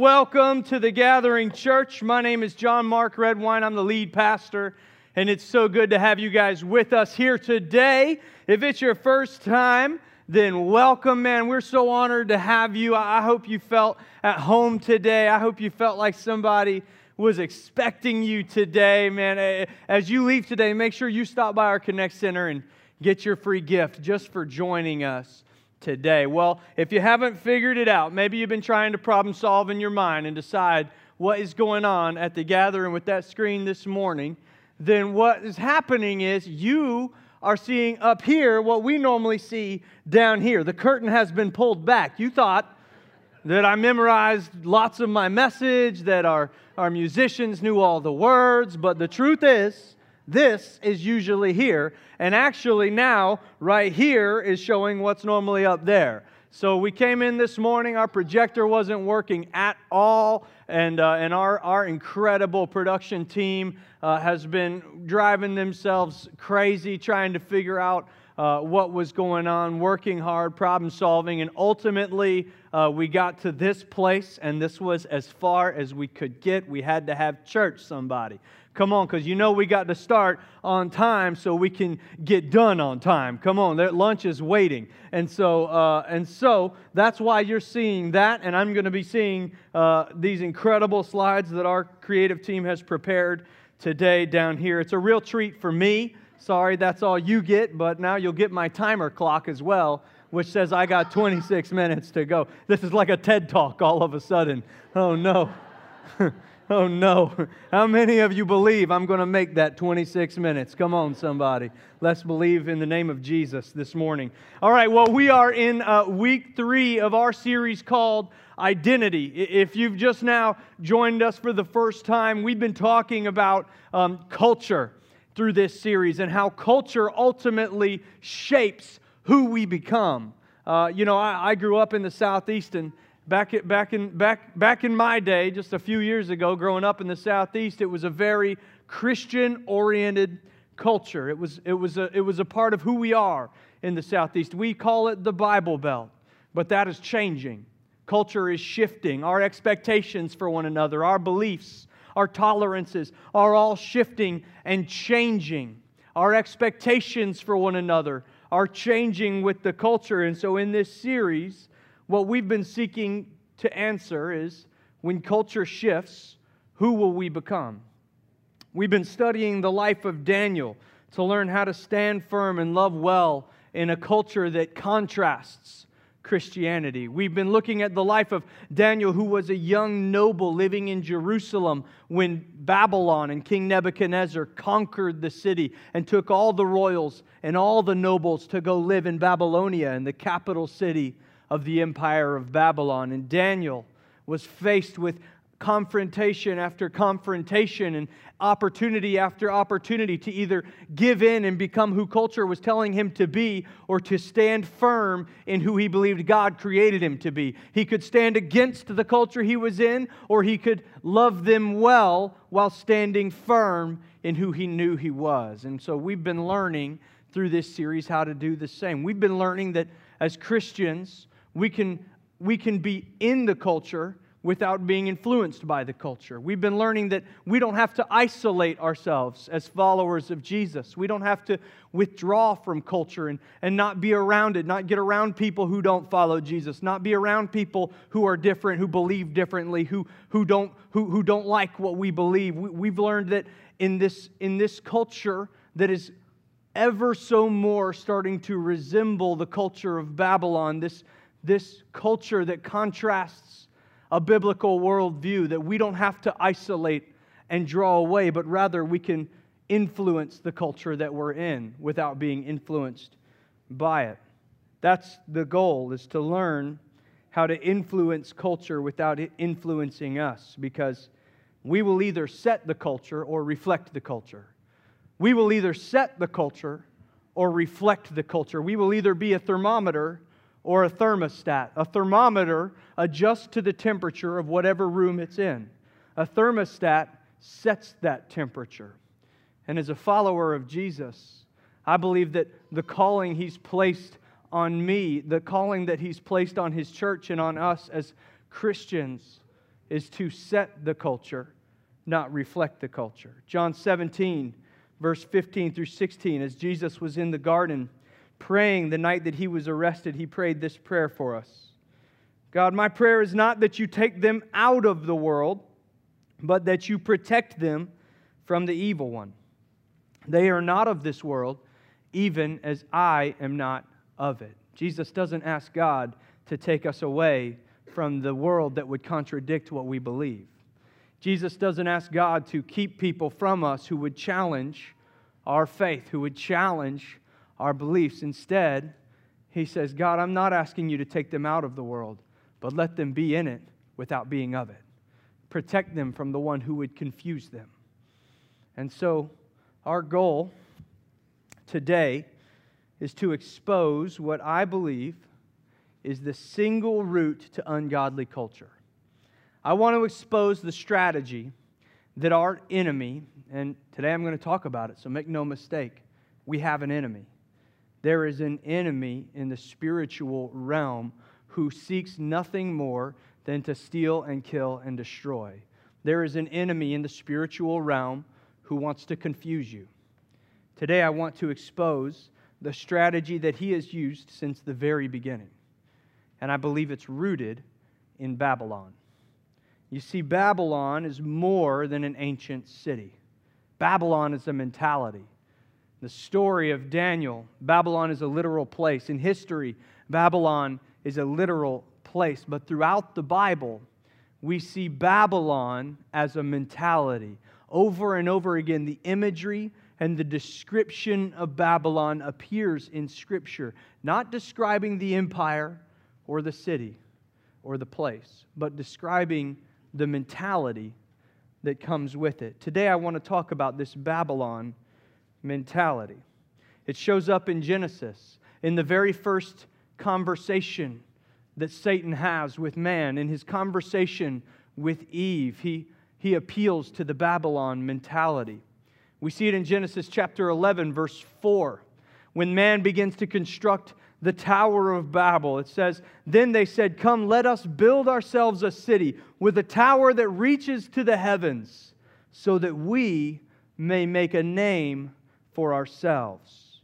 Welcome to the Gathering Church. My name is John Mark Redwine. I'm the lead pastor, and it's so good to have you guys with us here today. If it's your first time, then welcome, man. We're so honored to have you. I hope you felt at home today. I hope you felt like somebody was expecting you today, man. As you leave today, make sure you stop by our Connect Center and get your free gift just for joining us today? Well, if you haven't figured it out, maybe you've been trying to problem solve in your mind and decide what is going on at the gathering with that screen this morning, then what is happening is you are seeing up here what we normally see down here. The curtain has been pulled back. You thought that I memorized lots of my message, that our, our musicians knew all the words, but the truth is, this is usually here. And actually, now, right here is showing what's normally up there. So we came in this morning, our projector wasn't working at all, and, uh, and our, our incredible production team uh, has been driving themselves crazy trying to figure out uh, what was going on, working hard, problem solving, and ultimately uh, we got to this place, and this was as far as we could get. We had to have church, somebody. Come on, because you know we got to start on time so we can get done on time. Come on, their lunch is waiting, and so uh, and so that's why you're seeing that, and I'm going to be seeing uh, these incredible slides that our creative team has prepared today down here. It's a real treat for me. Sorry, that's all you get, but now you'll get my timer clock as well, which says I got 26 minutes to go. This is like a TED talk all of a sudden. Oh no. Oh no. How many of you believe I'm going to make that 26 minutes? Come on, somebody. Let's believe in the name of Jesus this morning. All right, well, we are in uh, week three of our series called Identity. If you've just now joined us for the first time, we've been talking about um, culture through this series and how culture ultimately shapes who we become. Uh, you know, I, I grew up in the Southeast and Back, back, in, back, back in my day, just a few years ago, growing up in the Southeast, it was a very Christian oriented culture. It was, it, was a, it was a part of who we are in the Southeast. We call it the Bible Belt, but that is changing. Culture is shifting. Our expectations for one another, our beliefs, our tolerances are all shifting and changing. Our expectations for one another are changing with the culture. And so, in this series, what we've been seeking to answer is when culture shifts, who will we become? We've been studying the life of Daniel to learn how to stand firm and love well in a culture that contrasts Christianity. We've been looking at the life of Daniel, who was a young noble living in Jerusalem when Babylon and King Nebuchadnezzar conquered the city and took all the royals and all the nobles to go live in Babylonia, in the capital city of the empire of Babylon. And Daniel was faced with confrontation after confrontation and opportunity after opportunity to either give in and become who culture was telling him to be or to stand firm in who he believed God created him to be. He could stand against the culture he was in or he could love them well while standing firm in who he knew he was. And so we've been learning through this series how to do the same. We've been learning that as Christians, we can, we can be in the culture without being influenced by the culture. We've been learning that we don't have to isolate ourselves as followers of Jesus. We don't have to withdraw from culture and, and not be around it, not get around people who don't follow Jesus, not be around people who are different, who believe differently, who, who, don't, who, who don't like what we believe. We, we've learned that in this, in this culture that is ever so more starting to resemble the culture of Babylon, this this culture that contrasts a biblical worldview, that we don't have to isolate and draw away, but rather we can influence the culture that we're in without being influenced by it. That's the goal, is to learn how to influence culture without it influencing us, because we will either set the culture or reflect the culture. We will either set the culture or reflect the culture. We will either be a thermometer or a thermostat. A thermometer adjusts to the temperature of whatever room it's in. A thermostat sets that temperature. And as a follower of Jesus, I believe that the calling He's placed on me, the calling that He's placed on His church and on us as Christians, is to set the culture, not reflect the culture. John 17, verse 15 through 16, as Jesus was in the garden praying the night that he was arrested, he prayed this prayer for us God, my prayer is not that you take them out of the world, but that you protect them from the evil one. They are not of this world, even as I am not of it. Jesus doesn't ask God to take us away from the world that would contradict what we believe. Jesus doesn't ask God to keep people from us who would challenge our faith, who would challenge our beliefs. Instead, he says, God, I'm not asking you to take them out of the world, but let them be in it without being of it. Protect them from the one who would confuse them. And so, our goal today is to expose what I believe is the single root to ungodly culture. I want to expose the strategy that our enemy, and today I'm going to talk about it, so make no mistake, we have an enemy. There is an enemy in the spiritual realm who seeks nothing more than to steal and kill and destroy. There is an enemy in the spiritual realm who wants to confuse you. Today, I want to expose the strategy that he has used since the very beginning. And I believe it's rooted in Babylon. You see, Babylon is more than an ancient city, Babylon is a mentality. The story of Daniel, Babylon is a literal place. In history, Babylon is a literal place. But throughout the Bible, we see Babylon as a mentality. Over and over again, the imagery and the description of Babylon appears in Scripture, not describing the empire or the city or the place, but describing the mentality that comes with it. Today, I want to talk about this Babylon mentality. It shows up in Genesis, in the very first conversation that Satan has with man. In his conversation with Eve, he, he appeals to the Babylon mentality. We see it in Genesis chapter 11, verse 4, when man begins to construct the Tower of Babel. It says, Then they said, Come, let us build ourselves a city with a tower that reaches to the heavens, so that we may make a name for ourselves.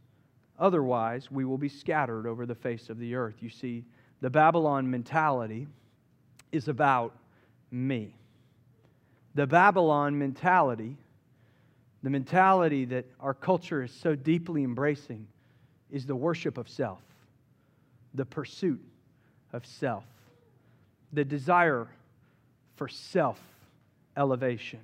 Otherwise, we will be scattered over the face of the earth. You see, the Babylon mentality is about me. The Babylon mentality, the mentality that our culture is so deeply embracing, is the worship of self, the pursuit of self, the desire for self elevation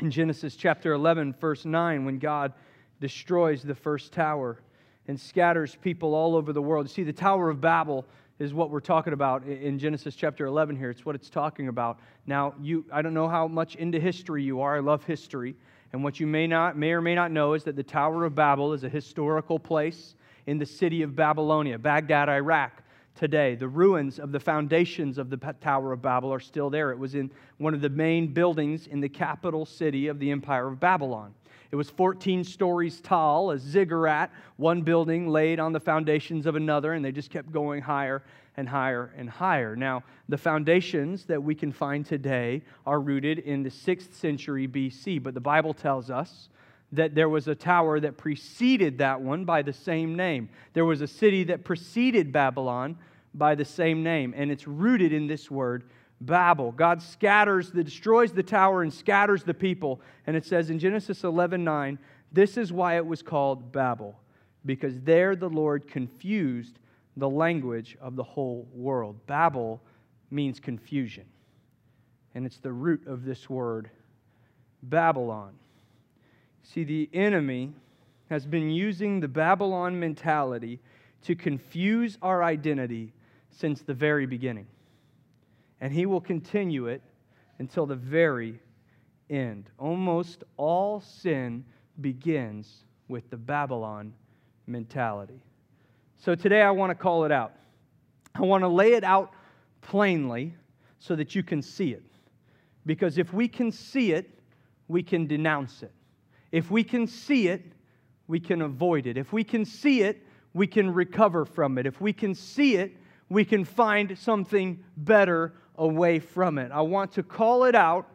in Genesis chapter 11, verse 9, when God destroys the first tower and scatters people all over the world. You see, the Tower of Babel is what we're talking about in Genesis chapter 11 here. It's what it's talking about. Now, you, I don't know how much into history you are. I love history. And what you may, not, may or may not know is that the Tower of Babel is a historical place in the city of Babylonia, Baghdad, Iraq today. The ruins of the foundations of the Tower of Babel are still there. It was in one of the main buildings in the capital city of the Empire of Babylon. It was 14 stories tall, a ziggurat, one building laid on the foundations of another, and they just kept going higher and higher and higher. Now, the foundations that we can find today are rooted in the 6th century BC, but the Bible tells us that there was a tower that preceded that one by the same name. There was a city that preceded Babylon by the same name, and it's rooted in this word, Babel. God scatters, the, destroys the tower and scatters the people. And it says in Genesis 11 9, this is why it was called Babel, because there the Lord confused the language of the whole world. Babel means confusion, and it's the root of this word, Babylon. See, the enemy has been using the Babylon mentality to confuse our identity since the very beginning. And he will continue it until the very end. Almost all sin begins with the Babylon mentality. So today I want to call it out. I want to lay it out plainly so that you can see it. Because if we can see it, we can denounce it. If we can see it, we can avoid it. If we can see it, we can recover from it. If we can see it, we can find something better away from it. I want to call it out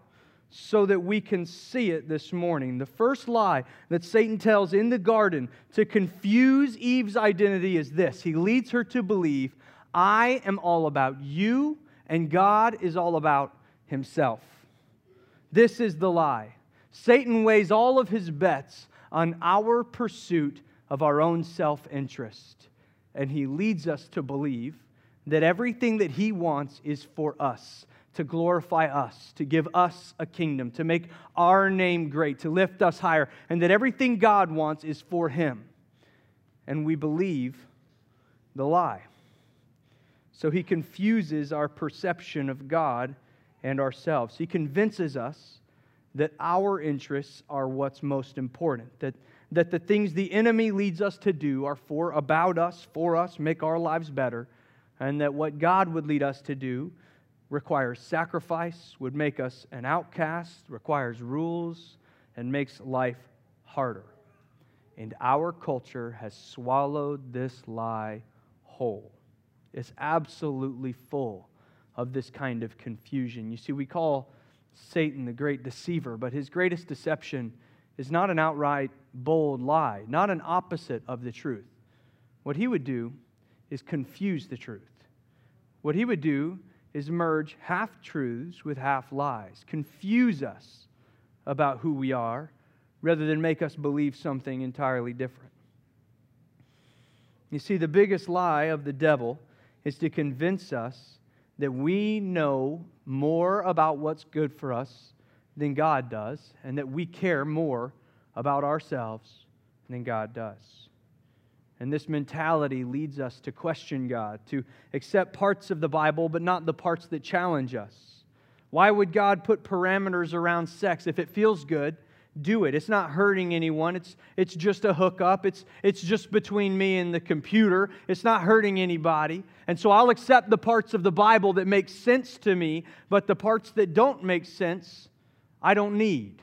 so that we can see it this morning. The first lie that Satan tells in the garden to confuse Eve's identity is this He leads her to believe, I am all about you, and God is all about himself. This is the lie. Satan weighs all of his bets on our pursuit of our own self interest, and he leads us to believe that everything that he wants is for us to glorify us, to give us a kingdom, to make our name great, to lift us higher, and that everything God wants is for Him. And we believe the lie. So He confuses our perception of God and ourselves. He convinces us that our interests are what's most important, that, that the things the enemy leads us to do are for about us, for us, make our lives better, and that what God would lead us to do requires sacrifice, would make us an outcast, requires rules, and makes life harder. And our culture has swallowed this lie whole. It's absolutely full of this kind of confusion. You see, we call Satan the great deceiver, but his greatest deception is not an outright bold lie, not an opposite of the truth. What he would do is confuse the truth. What he would do is merge half truths with half lies, confuse us about who we are rather than make us believe something entirely different. You see, the biggest lie of the devil is to convince us that we know more about what's good for us than God does, and that we care more about ourselves than God does. And this mentality leads us to question God, to accept parts of the Bible, but not the parts that challenge us. Why would God put parameters around sex? If it feels good, do it. It's not hurting anyone. It's, it's just a hookup. It's, it's just between me and the computer. It's not hurting anybody. And so I'll accept the parts of the Bible that make sense to me, but the parts that don't make sense, I don't need.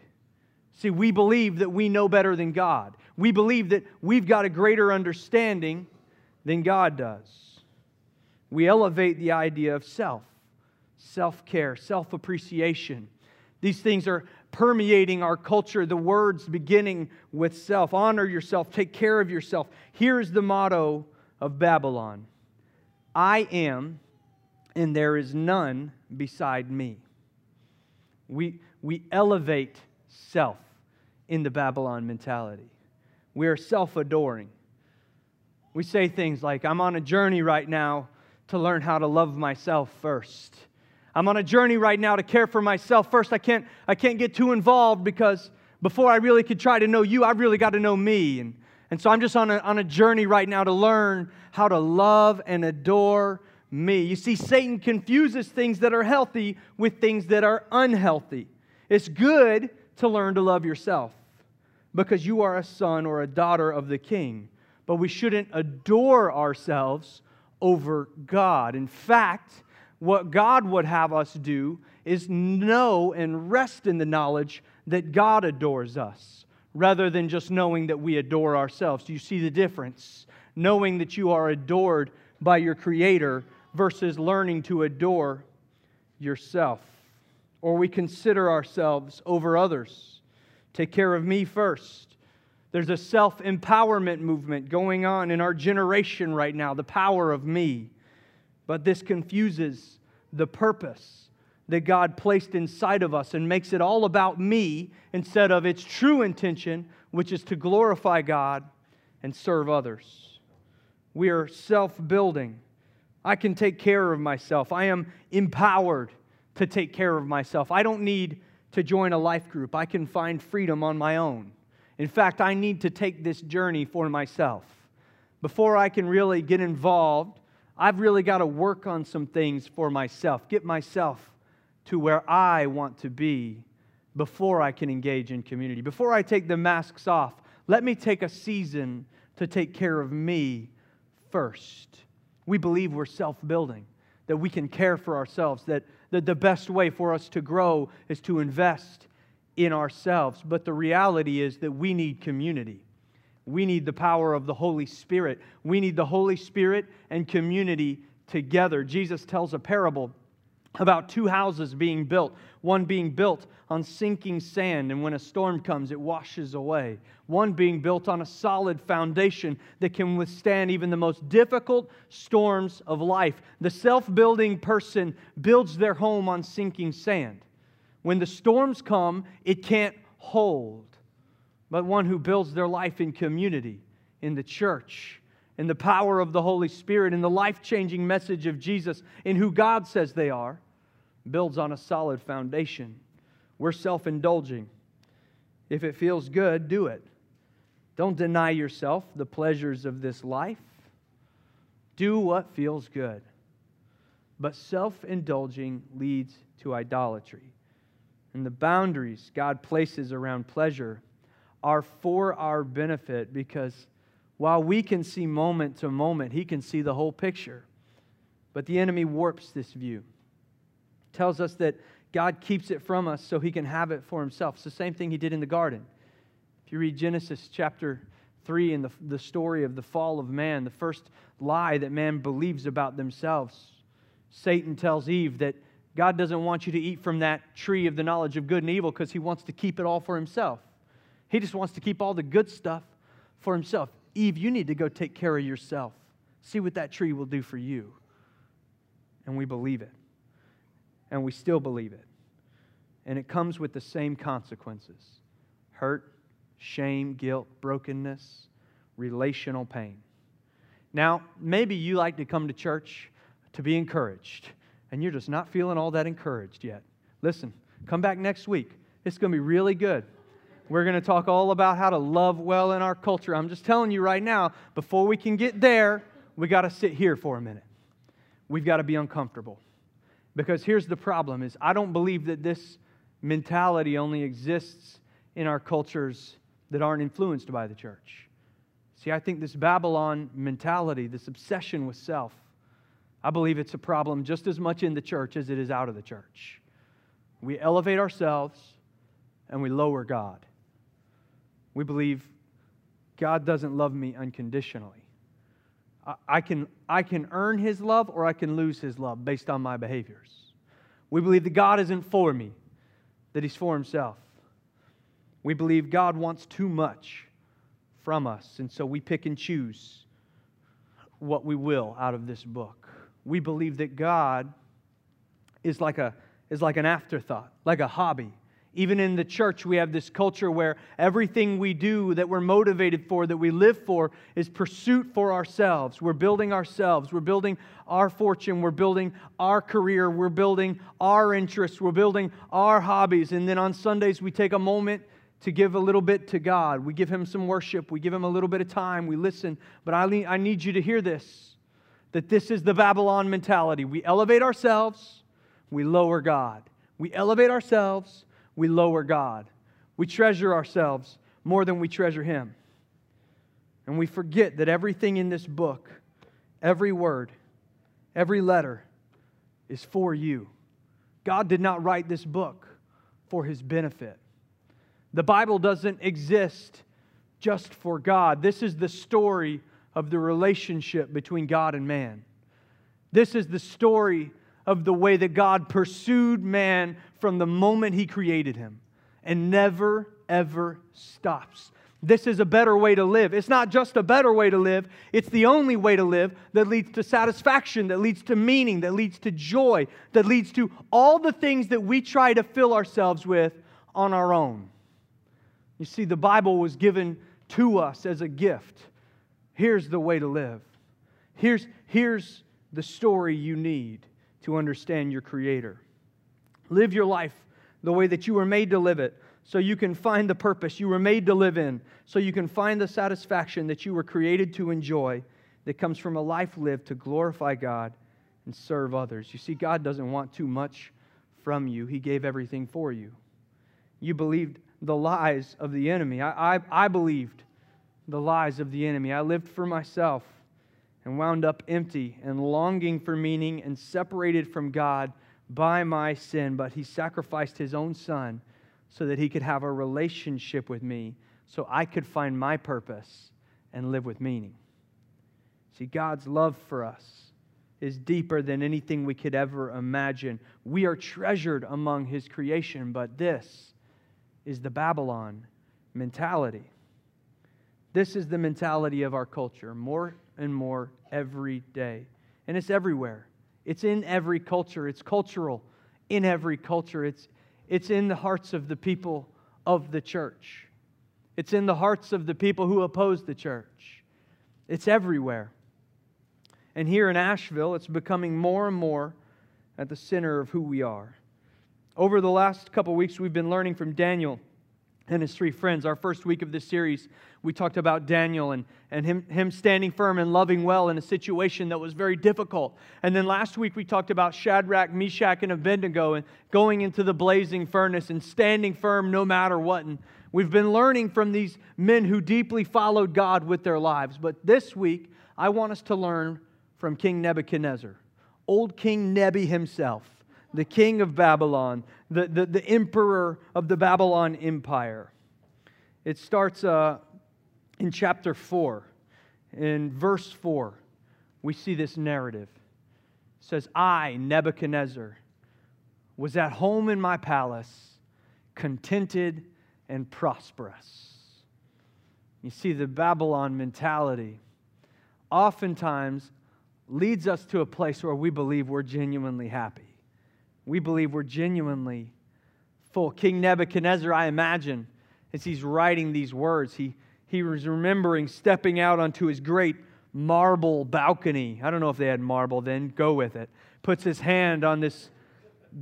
See, we believe that we know better than God. We believe that we've got a greater understanding than God does. We elevate the idea of self, self care, self appreciation. These things are permeating our culture, the words beginning with self. Honor yourself, take care of yourself. Here is the motto of Babylon I am, and there is none beside me. We, we elevate self in the Babylon mentality. We are self adoring. We say things like, I'm on a journey right now to learn how to love myself first. I'm on a journey right now to care for myself first. I can't, I can't get too involved because before I really could try to know you, I've really got to know me. And, and so I'm just on a, on a journey right now to learn how to love and adore me. You see, Satan confuses things that are healthy with things that are unhealthy. It's good to learn to love yourself because you are a son or a daughter of the king. But we shouldn't adore ourselves over God. In fact, what God would have us do is know and rest in the knowledge that God adores us rather than just knowing that we adore ourselves. Do you see the difference? Knowing that you are adored by your Creator versus learning to adore yourself. Or we consider ourselves over others Take care of me first. There's a self empowerment movement going on in our generation right now, the power of me. But this confuses the purpose that God placed inside of us and makes it all about me instead of its true intention, which is to glorify God and serve others. We are self building. I can take care of myself. I am empowered to take care of myself. I don't need to join a life group. I can find freedom on my own. In fact, I need to take this journey for myself. Before I can really get involved, I've really got to work on some things for myself, get myself to where I want to be before I can engage in community. Before I take the masks off, let me take a season to take care of me first. We believe we're self building, that we can care for ourselves, that that the best way for us to grow is to invest in ourselves. But the reality is that we need community. We need the power of the Holy Spirit. We need the Holy Spirit and community together. Jesus tells a parable about two houses being built, one being built on sinking sand, and when a storm comes, it washes away. One being built on a solid foundation that can withstand even the most difficult storms of life. The self building person builds their home on sinking sand. When the storms come, it can't hold. But one who builds their life in community, in the church, in the power of the Holy Spirit, in the life changing message of Jesus, in who God says they are, builds on a solid foundation. We're self indulging. If it feels good, do it. Don't deny yourself the pleasures of this life. Do what feels good. But self indulging leads to idolatry. And the boundaries God places around pleasure are for our benefit because while we can see moment to moment, He can see the whole picture. But the enemy warps this view, tells us that God keeps it from us so He can have it for Himself. It's the same thing He did in the garden. If you read Genesis chapter 3 and the, the story of the fall of man, the first lie that man believes about themselves, Satan tells Eve that God doesn't want you to eat from that tree of the knowledge of good and evil because he wants to keep it all for himself. He just wants to keep all the good stuff for himself. Eve, you need to go take care of yourself. See what that tree will do for you. And we believe it. And we still believe it. And it comes with the same consequences hurt, shame, guilt, brokenness, relational pain. Now, maybe you like to come to church to be encouraged and you're just not feeling all that encouraged yet, listen, come back next week. It's going to be really good. We're going to talk all about how to love well in our culture. I'm just telling you right now, before we can get there, we got to sit here for a minute. We've got to be uncomfortable. Because here's the problem is I don't believe that this mentality only exists in our cultures that aren't influenced by the church. See, I think this Babylon mentality, this obsession with self, I believe it's a problem just as much in the church as it is out of the church. We elevate ourselves and we lower God. We believe God doesn't love me unconditionally. I can, I can earn his love or I can lose his love based on my behaviors. We believe that God isn't for me, that he's for himself. We believe God wants too much from us, and so we pick and choose what we will out of this book we believe that God is like, a, is like an afterthought, like a hobby. Even in the church, we have this culture where everything we do that we're motivated for, that we live for, is pursuit for ourselves. We're building ourselves. We're building our fortune. We're building our career. We're building our interests. We're building our hobbies. And then on Sundays, we take a moment to give a little bit to God. We give Him some worship. We give Him a little bit of time. We listen. But I, I need you to hear this that this is the Babylon mentality. We elevate ourselves, we lower God. We elevate ourselves, we lower God. We treasure ourselves more than we treasure Him. And we forget that everything in this book, every word, every letter, is for you. God did not write this book for His benefit. The Bible doesn't exist just for God. This is the story of the relationship between God and man. This is the story of the way that God pursued man from the moment he created him and never, ever stops. This is a better way to live. It's not just a better way to live, it's the only way to live that leads to satisfaction, that leads to meaning, that leads to joy, that leads to all the things that we try to fill ourselves with on our own. You see, the Bible was given to us as a gift Here's the way to live. Here's, here's the story you need to understand your Creator. Live your life the way that you were made to live it so you can find the purpose you were made to live in, so you can find the satisfaction that you were created to enjoy that comes from a life lived to glorify God and serve others. You see, God doesn't want too much from you, He gave everything for you. You believed the lies of the enemy. I, I, I believed the lies of the enemy. I lived for myself and wound up empty and longing for meaning and separated from God by my sin. But He sacrificed His own Son so that He could have a relationship with me, so I could find my purpose and live with meaning. See, God's love for us is deeper than anything we could ever imagine. We are treasured among his creation, but this is the Babylon mentality. This is the mentality of our culture more and more every day. And it's everywhere. It's in every culture. It's cultural in every culture. It's, it's in the hearts of the people of the church. It's in the hearts of the people who oppose the church. It's everywhere. And here in Asheville, it's becoming more and more at the center of who we are. Over the last couple weeks, we've been learning from Daniel and his three friends. Our first week of this series, we talked about Daniel and, and him, him standing firm and loving well in a situation that was very difficult. And then last week, we talked about Shadrach, Meshach, and Abednego and going into the blazing furnace and standing firm no matter what. And we've been learning from these men who deeply followed God with their lives. But this week, I want us to learn from King Nebuchadnezzar, old King Nebi himself the king of Babylon, the, the, the emperor of the Babylon Empire. It starts uh, in chapter 4. In verse 4, we see this narrative. It says, I, Nebuchadnezzar, was at home in my palace, contented and prosperous. You see, the Babylon mentality oftentimes leads us to a place where we believe we're genuinely happy we believe we're genuinely full. King Nebuchadnezzar, I imagine, as he's writing these words, he, he was remembering stepping out onto his great marble balcony. I don't know if they had marble then, go with it. Puts his hand on this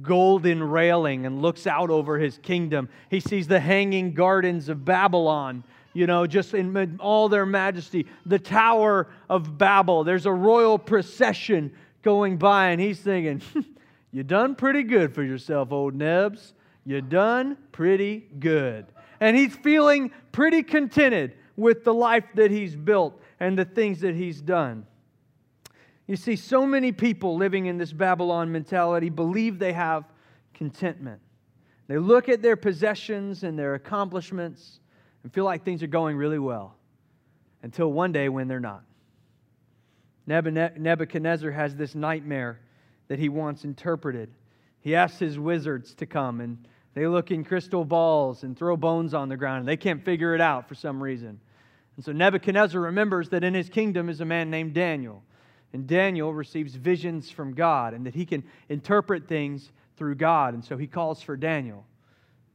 golden railing and looks out over his kingdom. He sees the hanging gardens of Babylon, you know, just in all their majesty. The Tower of Babel. There's a royal procession going by, and he's thinking, You done pretty good for yourself, old Nebs. You done pretty good. And he's feeling pretty contented with the life that he's built and the things that he's done. You see, so many people living in this Babylon mentality believe they have contentment. They look at their possessions and their accomplishments and feel like things are going really well until one day when they're not. Nebuchadnezzar has this nightmare that he wants interpreted. He asks his wizards to come, and they look in crystal balls and throw bones on the ground, and they can't figure it out for some reason. And so Nebuchadnezzar remembers that in his kingdom is a man named Daniel. And Daniel receives visions from God and that he can interpret things through God. And so he calls for Daniel.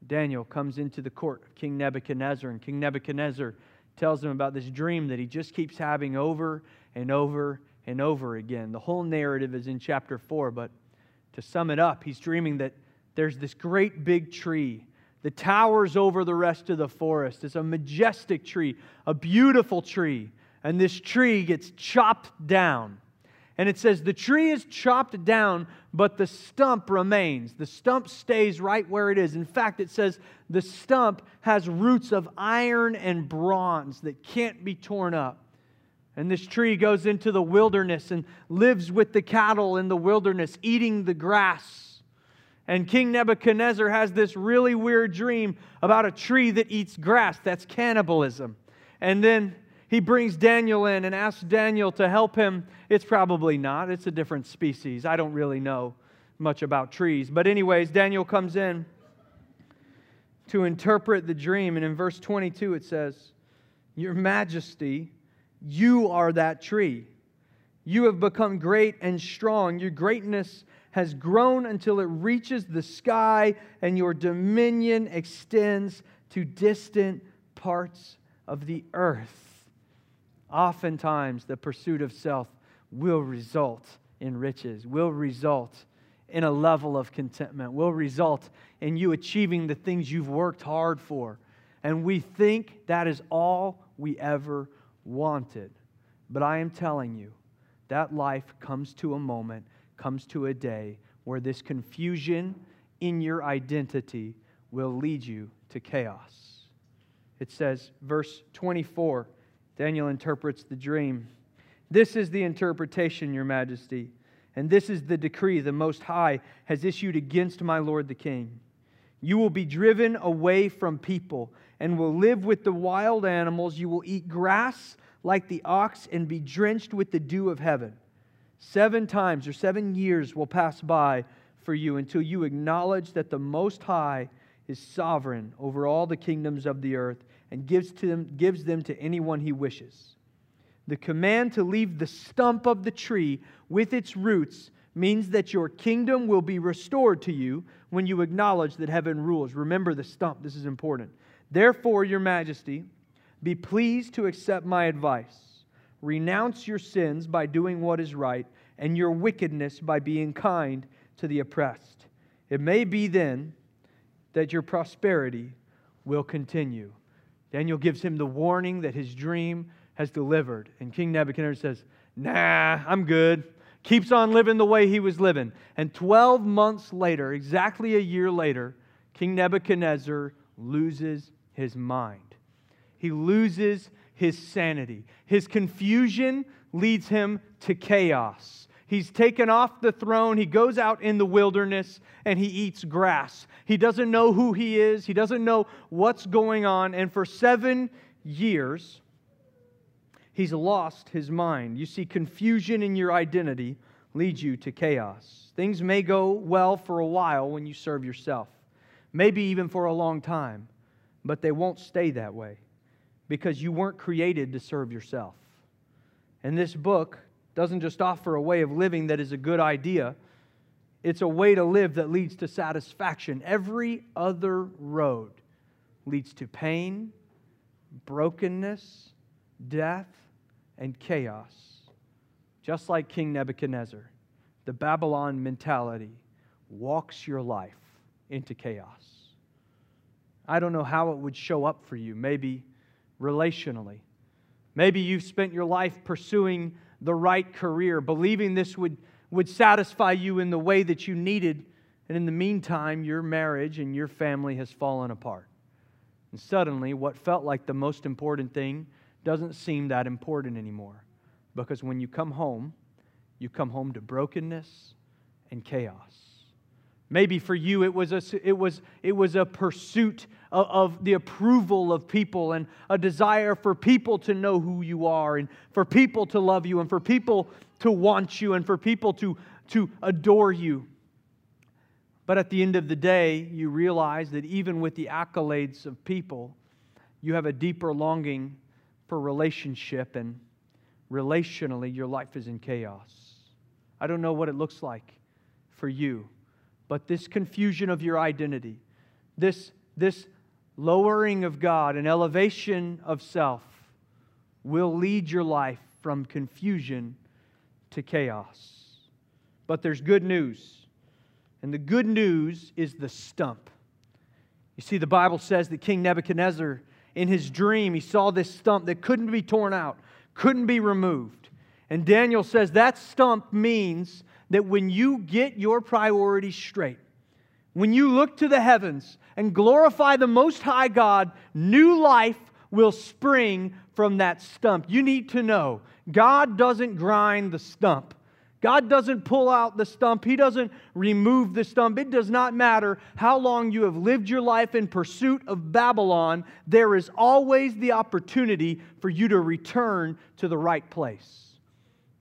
Daniel comes into the court of King Nebuchadnezzar, and King Nebuchadnezzar tells him about this dream that he just keeps having over and over and over again. The whole narrative is in chapter 4, but to sum it up, he's dreaming that there's this great big tree that towers over the rest of the forest. It's a majestic tree, a beautiful tree, and this tree gets chopped down. And it says the tree is chopped down, but the stump remains. The stump stays right where it is. In fact, it says the stump has roots of iron and bronze that can't be torn up. And this tree goes into the wilderness and lives with the cattle in the wilderness, eating the grass. And King Nebuchadnezzar has this really weird dream about a tree that eats grass. That's cannibalism. And then he brings Daniel in and asks Daniel to help him. It's probably not, it's a different species. I don't really know much about trees. But, anyways, Daniel comes in to interpret the dream. And in verse 22, it says, Your Majesty, you are that tree. You have become great and strong. Your greatness has grown until it reaches the sky, and your dominion extends to distant parts of the earth. Oftentimes, the pursuit of self will result in riches, will result in a level of contentment, will result in you achieving the things you've worked hard for. And we think that is all we ever wanted. But I am telling you, that life comes to a moment, comes to a day where this confusion in your identity will lead you to chaos. It says, verse 24, Daniel interprets the dream. This is the interpretation, Your Majesty, and this is the decree the Most High has issued against my Lord the King. You will be driven away from people and will live with the wild animals. You will eat grass like the ox and be drenched with the dew of heaven. Seven times or seven years will pass by for you until you acknowledge that the Most High is sovereign over all the kingdoms of the earth and gives, to them, gives them to anyone he wishes. The command to leave the stump of the tree with its roots means that your kingdom will be restored to you when you acknowledge that heaven rules. Remember the stump, this is important. Therefore, Your Majesty, be pleased to accept my advice. Renounce your sins by doing what is right, and your wickedness by being kind to the oppressed. It may be then that your prosperity will continue. Daniel gives him the warning that his dream has delivered. And King Nebuchadnezzar says, Nah, I'm good. Keeps on living the way he was living. And 12 months later, exactly a year later, King Nebuchadnezzar loses his mind. He loses his sanity. His confusion leads him to chaos. He's taken off the throne. He goes out in the wilderness and he eats grass. He doesn't know who he is, he doesn't know what's going on. And for seven years, he's lost his mind. You see, confusion in your identity leads you to chaos. Things may go well for a while when you serve yourself, maybe even for a long time, but they won't stay that way because you weren't created to serve yourself. And this book doesn't just offer a way of living that is a good idea, it's a way to live that leads to satisfaction. Every other road leads to pain, brokenness, death, and chaos. Just like King Nebuchadnezzar, the Babylon mentality walks your life into chaos. I don't know how it would show up for you. Maybe relationally. Maybe you've spent your life pursuing the right career, believing this would, would satisfy you in the way that you needed, and in the meantime, your marriage and your family has fallen apart. And suddenly, what felt like the most important thing doesn't seem that important anymore. Because when you come home, you come home to brokenness and chaos. Maybe for you it was a, it was, it was a pursuit of, of, the approval of people and a desire for people to know who you are and for people to love you and for people to want you and for people to, to adore you. But at the end of the day, you realize that even with the accolades of people, you have a deeper longing for relationship, and relationally, your life is in chaos. I don't know what it looks like for you. But this confusion of your identity, this, this lowering of God and elevation of self will lead your life from confusion to chaos. But there's good news. And the good news is the stump. You see, the Bible says that King Nebuchadnezzar, in his dream, he saw this stump that couldn't be torn out, couldn't be removed. And Daniel says that stump means that when you get your priorities straight, when you look to the heavens and glorify the Most High God, new life will spring from that stump. You need to know God doesn't grind the stump. God doesn't pull out the stump. He doesn't remove the stump. It does not matter how long you have lived your life in pursuit of Babylon, there is always the opportunity for you to return to the right place.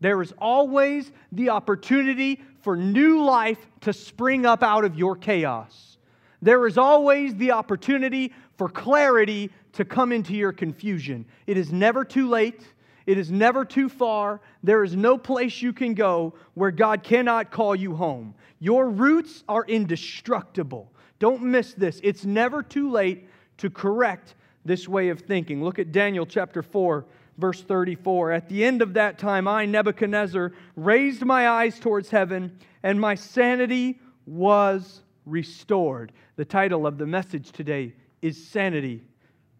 There is always the opportunity for new life to spring up out of your chaos. There is always the opportunity for clarity to come into your confusion. It is never too late. It is never too far. There is no place you can go where God cannot call you home. Your roots are indestructible. Don't miss this. It's never too late to correct this way of thinking. Look at Daniel chapter 4, verse 34. At the end of that time, I, Nebuchadnezzar, raised my eyes towards heaven, and my sanity was restored. The title of the message today is Sanity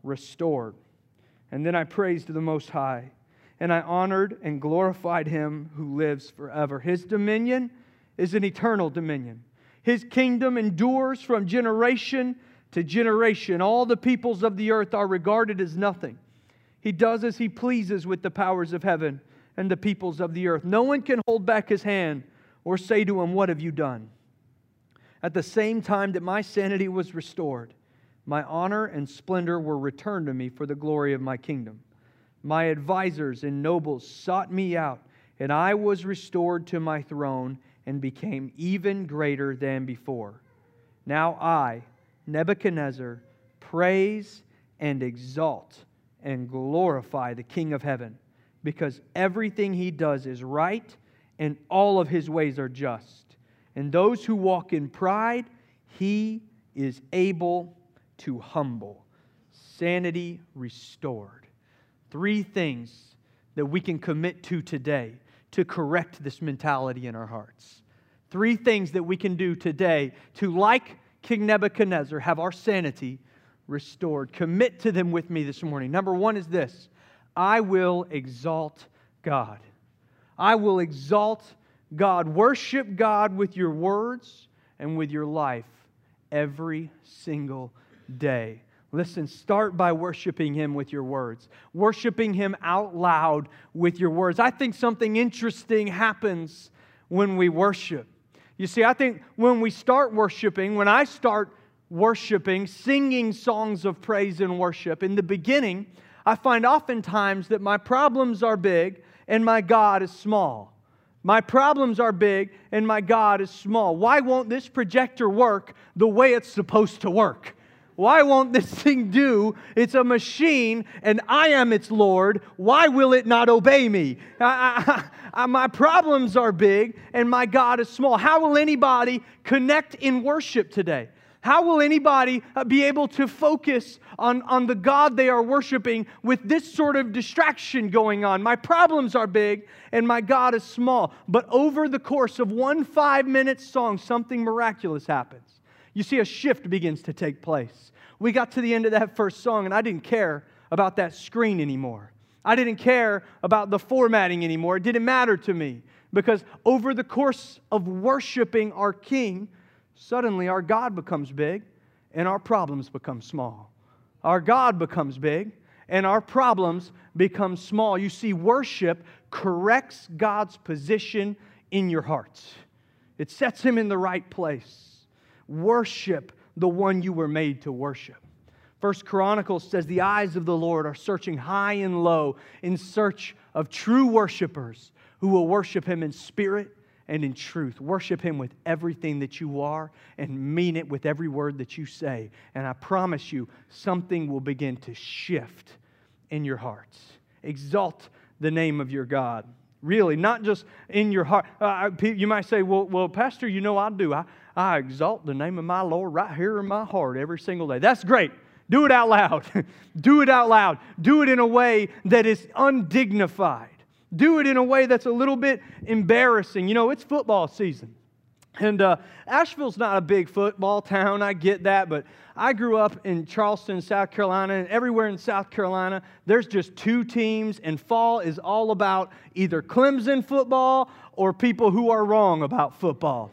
Restored. And then I praised the Most High, and I honored and glorified him who lives forever. His dominion is an eternal dominion. His kingdom endures from generation to generation. All the peoples of the earth are regarded as nothing. He does as he pleases with the powers of heaven and the peoples of the earth. No one can hold back his hand or say to him, What have you done? At the same time that my sanity was restored, my honor and splendor were returned to me for the glory of my kingdom. My advisors and nobles sought me out and I was restored to my throne and became even greater than before. Now I, Nebuchadnezzar, praise and exalt and glorify the King of heaven, because everything he does is right and all of his ways are just. And those who walk in pride, he is able to humble. Sanity restored. Three things that we can commit to today to correct this mentality in our hearts. Three things that we can do today to, like King Nebuchadnezzar, have our sanity restored. Commit to them with me this morning. Number one is this I will exalt God. I will exalt God. Worship God with your words and with your life every single day. Listen, start by worshiping Him with your words, worshiping Him out loud with your words. I think something interesting happens when we worship. You see, I think when we start worshiping, when I start worshiping, singing songs of praise and worship, in the beginning, I find oftentimes that my problems are big and my God is small. My problems are big and my God is small. Why won't this projector work the way it's supposed to work? Why won't this thing do? It's a machine and I am its Lord. Why will it not obey me? I, I, I, my problems are big and my God is small. How will anybody connect in worship today? How will anybody uh, be able to focus on, on the God they are worshiping with this sort of distraction going on? My problems are big and my God is small. But over the course of one five minute song, something miraculous happens you see a shift begins to take place. We got to the end of that first song, and I didn't care about that screen anymore. I didn't care about the formatting anymore. It didn't matter to me because over the course of worshiping our King, suddenly our God becomes big and our problems become small. Our God becomes big and our problems become small. You see, worship corrects God's position in your hearts, it sets Him in the right place. Worship the one you were made to worship. First Chronicles says the eyes of the Lord are searching high and low in search of true worshipers who will worship him in spirit and in truth. Worship him with everything that you are and mean it with every word that you say. And I promise you, something will begin to shift in your hearts. Exalt the name of your God. Really, not just in your heart. Uh, you might say, well, well, Pastor, you know I do. I, I exalt the name of my Lord right here in my heart every single day. That's great. Do it out loud. Do it out loud. Do it in a way that is undignified. Do it in a way that's a little bit embarrassing. You know, it's football season. And uh, Asheville's not a big football town, I get that, but I grew up in Charleston, South Carolina, and everywhere in South Carolina, there's just two teams, and fall is all about either Clemson football or people who are wrong about football.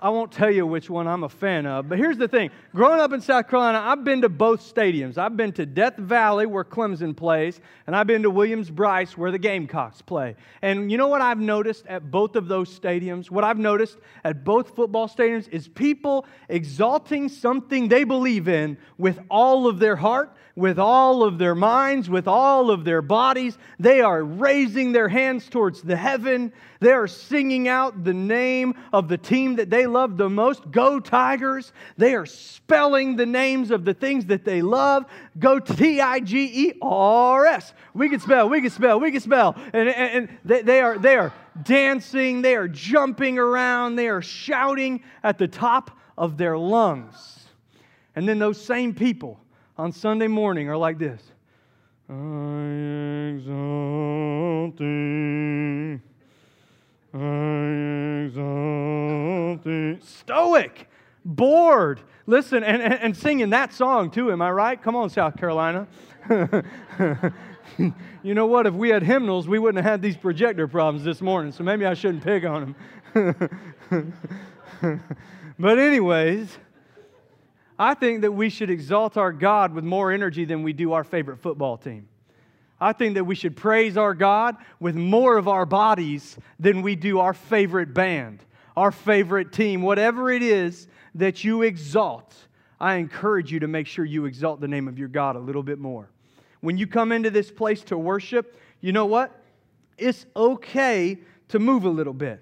I won't tell you which one I'm a fan of. But here's the thing growing up in South Carolina, I've been to both stadiums. I've been to Death Valley, where Clemson plays, and I've been to Williams Brice, where the Gamecocks play. And you know what I've noticed at both of those stadiums? What I've noticed at both football stadiums is people exalting something they believe in with all of their heart with all of their minds, with all of their bodies. They are raising their hands towards the heaven. They are singing out the name of the team that they love the most. Go Tigers. They are spelling the names of the things that they love. Go T I G E R S. We can spell, we can spell, we can spell. And, and, and they, they, are, they are dancing, they are jumping around, they are shouting at the top of their lungs. And then those same people on Sunday morning are like this I exalt thee. I exalt thee. Stoic, bored. Listen, and, and, and singing that song too, am I right? Come on, South Carolina. you know what? If we had hymnals, we wouldn't have had these projector problems this morning, so maybe I shouldn't pick on them. but, anyways, I think that we should exalt our God with more energy than we do our favorite football team. I think that we should praise our God with more of our bodies than we do our favorite band, our favorite team. Whatever it is that you exalt, I encourage you to make sure you exalt the name of your God a little bit more. When you come into this place to worship, you know what? it's okay to move a little bit.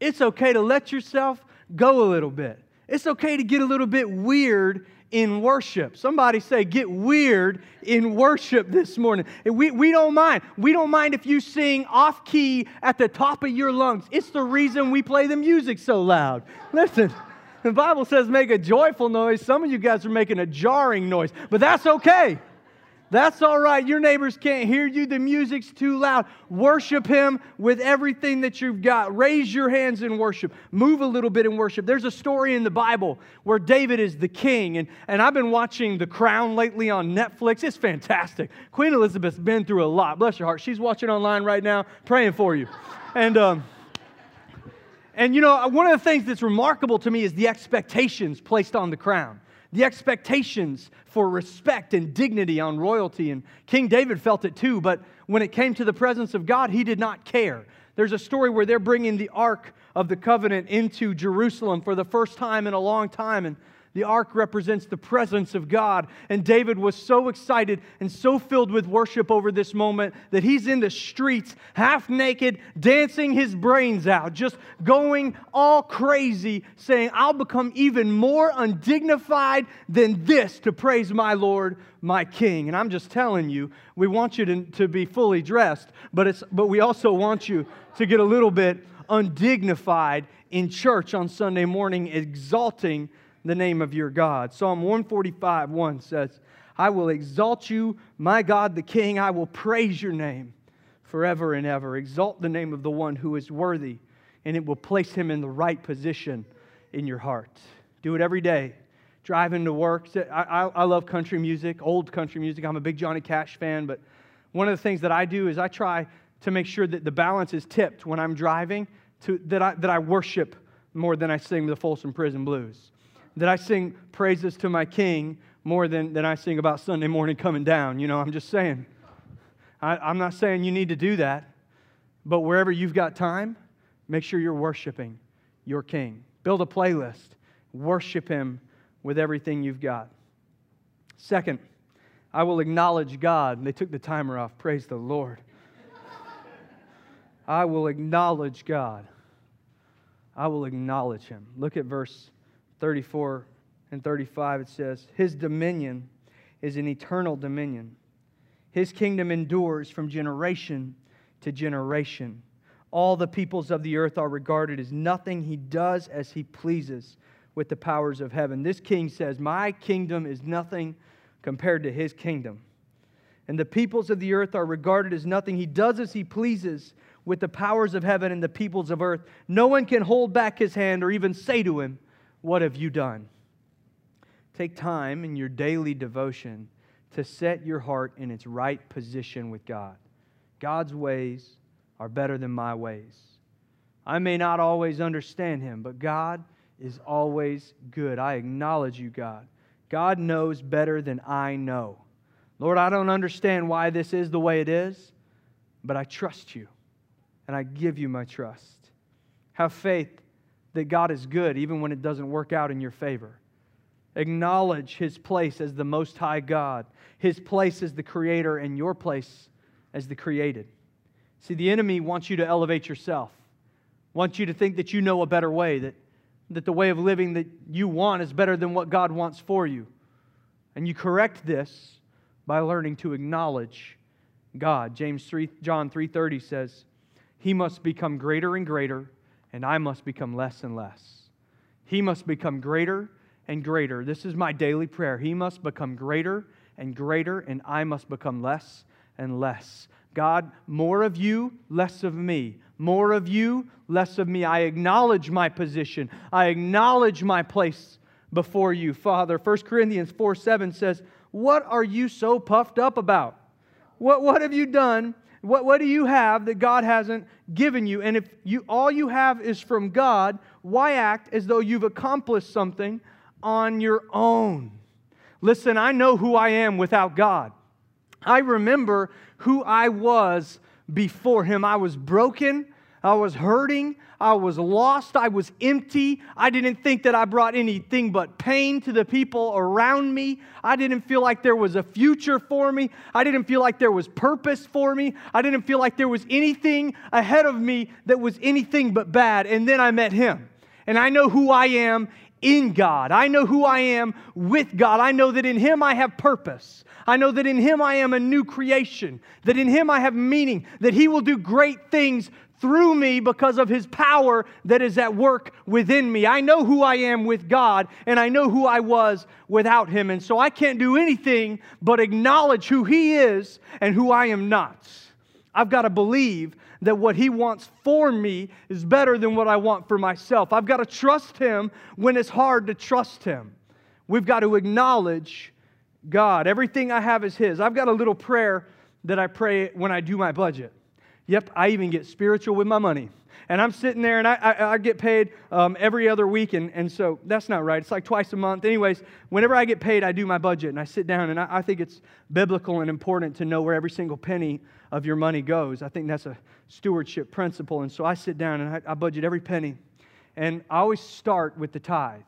It's okay to let yourself go a little bit. It's okay to get a little bit weird in worship. Somebody say, get weird in worship this morning. We, we don't mind. We don't mind if you sing off key at the top of your lungs. It's the reason we play the music so loud. Listen, the Bible says make a joyful noise. Some of you guys are making a jarring noise, but that's okay. That's all right. Your neighbors can't hear you. The music's too loud. Worship Him with everything that you've got. Raise your hands in worship. Move a little bit in worship. There's a story in the Bible where David is the king. And, and I've been watching The Crown lately on Netflix. It's fantastic. Queen Elizabeth's been through a lot. Bless your heart. She's watching online right now, praying for you. And, um, and you know, one of the things that's remarkable to me is the expectations placed on the crown the expectations for respect and dignity on royalty. And King David felt it too, but when it came to the presence of God, he did not care. There's a story where they're bringing the Ark of the Covenant into Jerusalem for the first time in a long time. And the ark represents the presence of God. And David was so excited and so filled with worship over this moment that he's in the streets, half naked, dancing his brains out, just going all crazy, saying, I'll become even more undignified than this to praise my Lord, my King. And I'm just telling you, we want you to, to be fully dressed, but, it's, but we also want you to get a little bit undignified in church on Sunday morning, exalting the name of your God. Psalm 145 1 says, I will exalt you, my God the King. I will praise your name forever and ever. Exalt the name of the one who is worthy, and it will place him in the right position in your heart. Do it every day. Driving to work. I, I, I love country music, old country music. I'm a big Johnny Cash fan, but one of the things that I do is I try to make sure that the balance is tipped when I'm driving, to, that, I, that I worship more than I sing the Folsom Prison Blues that I sing praises to my King more than, than I sing about Sunday morning coming down. You know, I'm just saying. I, I'm not saying you need to do that, but wherever you've got time, make sure you're worshiping your King. Build a playlist, worship Him with everything you've got. Second, I will acknowledge God. They took the timer off. Praise the Lord. I will acknowledge God. I will acknowledge Him. Look at verse 34 and 35, it says, His dominion is an eternal dominion. His kingdom endures from generation to generation. All the peoples of the earth are regarded as nothing. He does as he pleases with the powers of heaven. This king says, My kingdom is nothing compared to his kingdom. And the peoples of the earth are regarded as nothing. He does as he pleases with the powers of heaven and the peoples of earth. No one can hold back his hand or even say to him, what have you done? Take time in your daily devotion to set your heart in its right position with God. God's ways are better than my ways. I may not always understand Him, but God is always good. I acknowledge you, God. God knows better than I know. Lord, I don't understand why this is the way it is, but I trust you and I give you my trust. Have faith that God is good even when it doesn't work out in your favor. Acknowledge His place as the Most High God, His place as the Creator, and your place as the created. See, the enemy wants you to elevate yourself, wants you to think that you know a better way, that, that the way of living that you want is better than what God wants for you. And you correct this by learning to acknowledge God. James 3, John 3:30 says, "He must become greater and greater, and I must become less and less. He must become greater and greater. This is my daily prayer. He must become greater and greater, and I must become less and less. God, more of you, less of me. More of you, less of me. I acknowledge my position. I acknowledge my place before you, Father. 1 Corinthians 4 7 says, What are you so puffed up about? What, what have you done what, what do you have that God hasn't given you? And if you, all you have is from God, why act as though you've accomplished something on your own? Listen, I know who I am without God. I remember who I was before Him. I was broken. I was hurting. I was lost. I was empty. I didn't think that I brought anything but pain to the people around me. I didn't feel like there was a future for me. I didn't feel like there was purpose for me. I didn't feel like there was anything ahead of me that was anything but bad. And then I met him. And I know who I am in God. I know who I am with God. I know that in Him I have purpose. I know that in Him I am a new creation, that in Him I have meaning, that He will do great things through me because of his power that is at work within me. I know who I am with God, and I know who I was without him. And so I can't do anything but acknowledge who he is and who I am not. I've got to believe that what he wants for me is better than what I want for myself. I've got to trust him when it's hard to trust him. We've got to acknowledge God. Everything I have is his. I've got a little prayer that I pray when I do my budget. Yep, I even get spiritual with my money. And I'm sitting there and I, I, I get paid um, every other week. And, and so that's not right. It's like twice a month. Anyways, whenever I get paid, I do my budget and I sit down and I, I think it's biblical and important to know where every single penny of your money goes. I think that's a stewardship principle. And so I sit down and I, I budget every penny. And I always start with the tithe.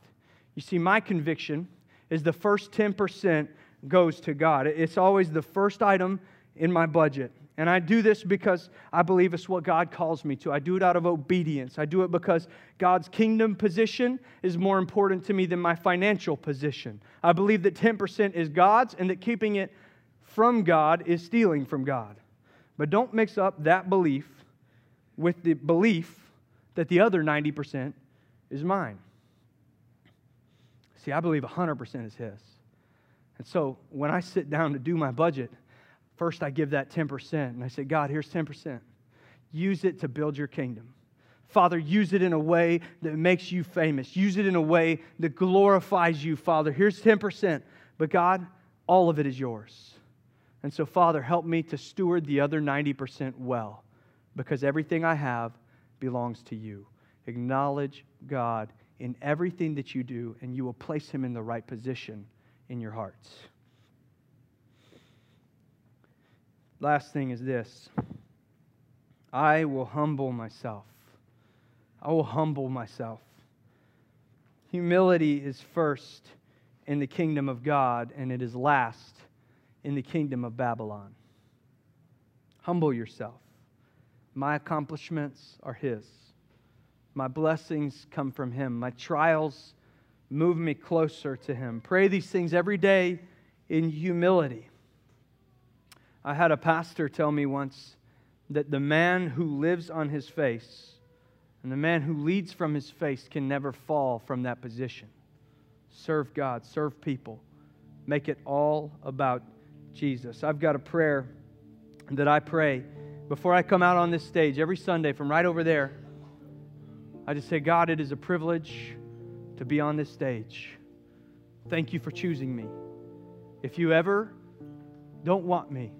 You see, my conviction is the first 10% goes to God. It's always the first item in my budget. And I do this because I believe it's what God calls me to. I do it out of obedience. I do it because God's kingdom position is more important to me than my financial position. I believe that 10% is God's and that keeping it from God is stealing from God. But don't mix up that belief with the belief that the other 90% is mine. See, I believe 100% is His. And so when I sit down to do my budget, First, I give that 10%, and I say, God, here's 10%. Use it to build your kingdom. Father, use it in a way that makes you famous. Use it in a way that glorifies you, Father. Here's 10%. But God, all of it is yours. And so, Father, help me to steward the other 90% well because everything I have belongs to you. Acknowledge God in everything that you do, and you will place him in the right position in your hearts. Last thing is this I will humble myself. I will humble myself. Humility is first in the kingdom of God, and it is last in the kingdom of Babylon. Humble yourself. My accomplishments are His. My blessings come from Him. My trials move me closer to Him. Pray these things every day in humility. I had a pastor tell me once that the man who lives on his face and the man who leads from his face can never fall from that position. Serve God, serve people, make it all about Jesus. I've got a prayer that I pray before I come out on this stage every Sunday from right over there. I just say, God, it is a privilege to be on this stage. Thank you for choosing me. If you ever don't want me,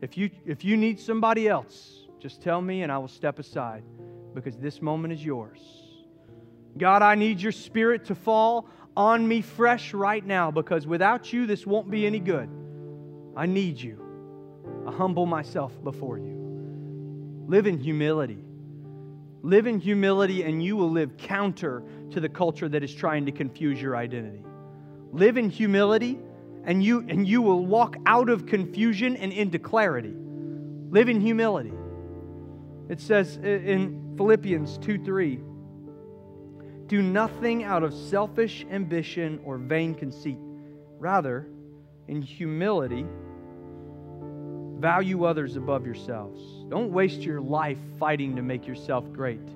if you, if you need somebody else, just tell me and I will step aside because this moment is yours. God, I need your spirit to fall on me fresh right now because without you, this won't be any good. I need you. I humble myself before you. Live in humility. Live in humility, and you will live counter to the culture that is trying to confuse your identity. Live in humility and you, and you will walk out of confusion and into clarity. Live in humility. It says in Philippians 2 3, do nothing out of selfish ambition or vain conceit. Rather, in humility, value others above yourselves. Don't waste your life fighting to make yourself great.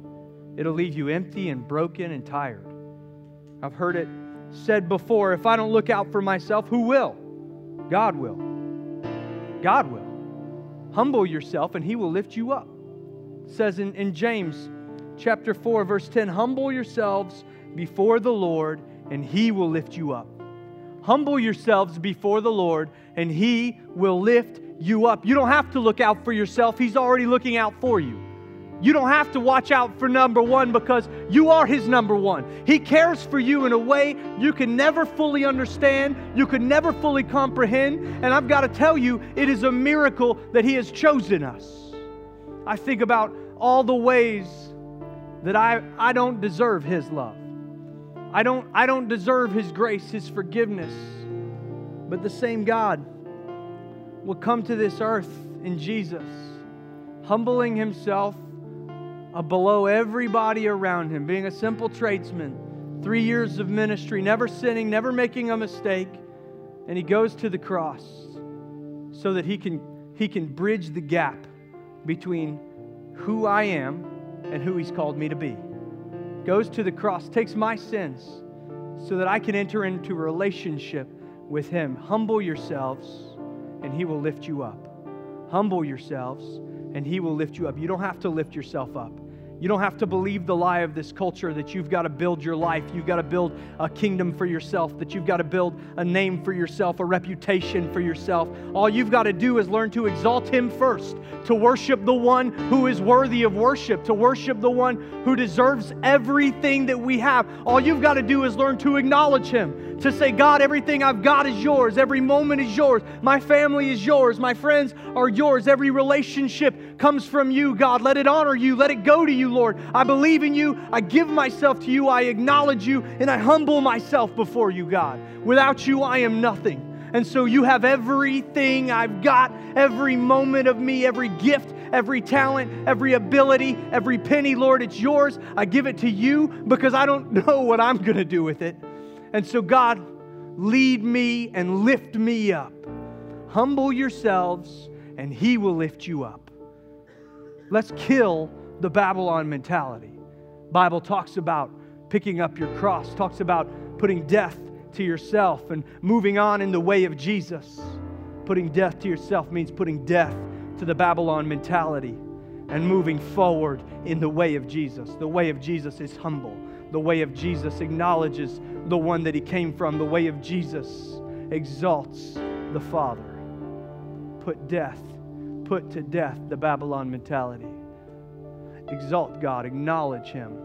It'll leave you empty and broken and tired. I've heard it said before if I don't look out for myself, who will? God will. God will. Humble yourself and he will lift you up. It says in, in James chapter 4, verse 10 Humble yourselves before the Lord and he will lift you up. Humble yourselves before the Lord and he will lift you up. You don't have to look out for yourself, he's already looking out for you. You don't have to watch out for number one because you are His number one. He cares for you in a way you can never fully understand, you can never fully comprehend. And I've got to tell you, it is a miracle that He has chosen us. I think about all the ways that I, I don't deserve His love. I don't, I don't deserve His grace, His forgiveness. But the same God will come to this earth in Jesus, humbling Himself below everybody around Him, being a simple tradesman, three years of ministry, never sinning, never making a mistake. And He goes to the cross so that He can, he can bridge the gap between who I am and who He's called me to be. Goes to the cross, takes my sins so that I can enter into relationship with Him. Humble yourselves, and He will lift you up. Humble yourselves, and He will lift you up. You don't have to lift yourself up. You don't have to believe the lie of this culture that you've got to build your life. You've got to build a kingdom for yourself, that you've got to build a name for yourself, a reputation for yourself. All you've got to do is learn to exalt Him first, to worship the one who is worthy of worship, to worship the one who deserves everything that we have. All you've got to do is learn to acknowledge Him, to say, God, everything I've got is yours. Every moment is yours. My family is yours. My friends are yours. Every relationship comes from you, God. Let it honor you. Let it go to you, Lord. I believe in you. I give myself to you. I acknowledge you and I humble myself before you, God. Without you, I am nothing. And so you have everything I've got, every moment of me, every gift, every talent, every ability, every penny, Lord, it's yours. I give it to you because I don't know what I'm going to do with it. And so, God, lead me and lift me up. Humble yourselves, and He will lift you up. Let's kill the Babylon mentality. Bible talks about picking up your cross, talks about putting death to yourself and moving on in the way of Jesus. Putting death to yourself means putting death to the Babylon mentality and moving forward in the way of Jesus. The way of Jesus is humble. The way of Jesus acknowledges the one that he came from. The way of Jesus exalts the Father. Put death, put to death the Babylon mentality. Exalt God, acknowledge him,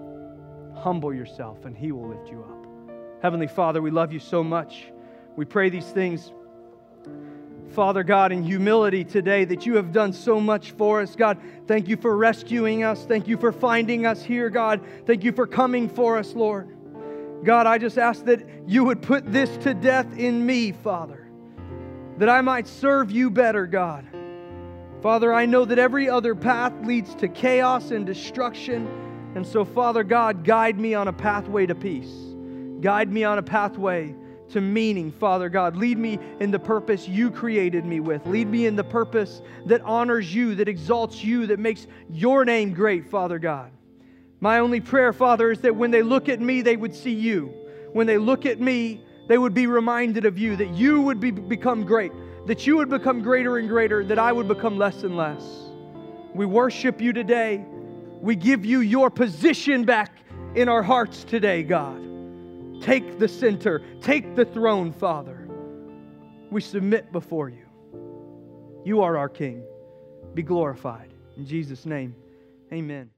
humble yourself, and he will lift you up. Heavenly Father, we love you so much. We pray these things, Father God, in humility today that you have done so much for us. God, thank you for rescuing us. Thank you for finding us here, God. Thank you for coming for us, Lord. God, I just ask that you would put this to death in me, Father, that I might serve you better, God. Father, I know that every other path leads to chaos and destruction. And so, Father God, guide me on a pathway to peace. Guide me on a pathway to meaning, Father God. Lead me in the purpose you created me with. Lead me in the purpose that honors you, that exalts you, that makes your name great, Father God. My only prayer, Father, is that when they look at me, they would see you. When they look at me, they would be reminded of you, that you would be, become great, that you would become greater and greater, that I would become less and less. We worship you today. We give you your position back in our hearts today, God. Take the center, take the throne, Father. We submit before you. You are our King. Be glorified. In Jesus' name, amen.